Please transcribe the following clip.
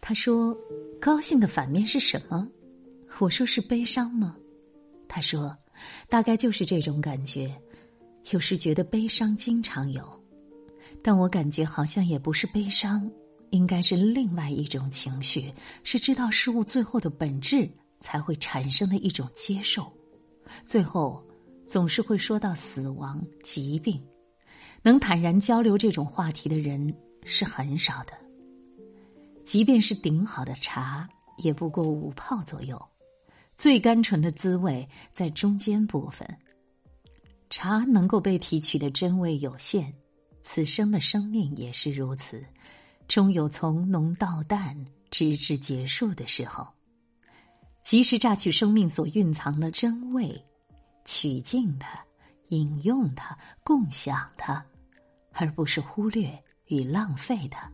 他说：“高兴的反面是什么？”我说：“是悲伤吗？”他说：“大概就是这种感觉。有时觉得悲伤经常有，但我感觉好像也不是悲伤，应该是另外一种情绪，是知道事物最后的本质才会产生的一种接受。最后总是会说到死亡、疾病，能坦然交流这种话题的人是很少的。”即便是顶好的茶，也不过五泡左右，最甘醇的滋味在中间部分。茶能够被提取的真味有限，此生的生命也是如此，终有从浓到淡，直至结束的时候。及时榨取生命所蕴藏的真味，取尽它，引用它，共享它，而不是忽略与浪费它。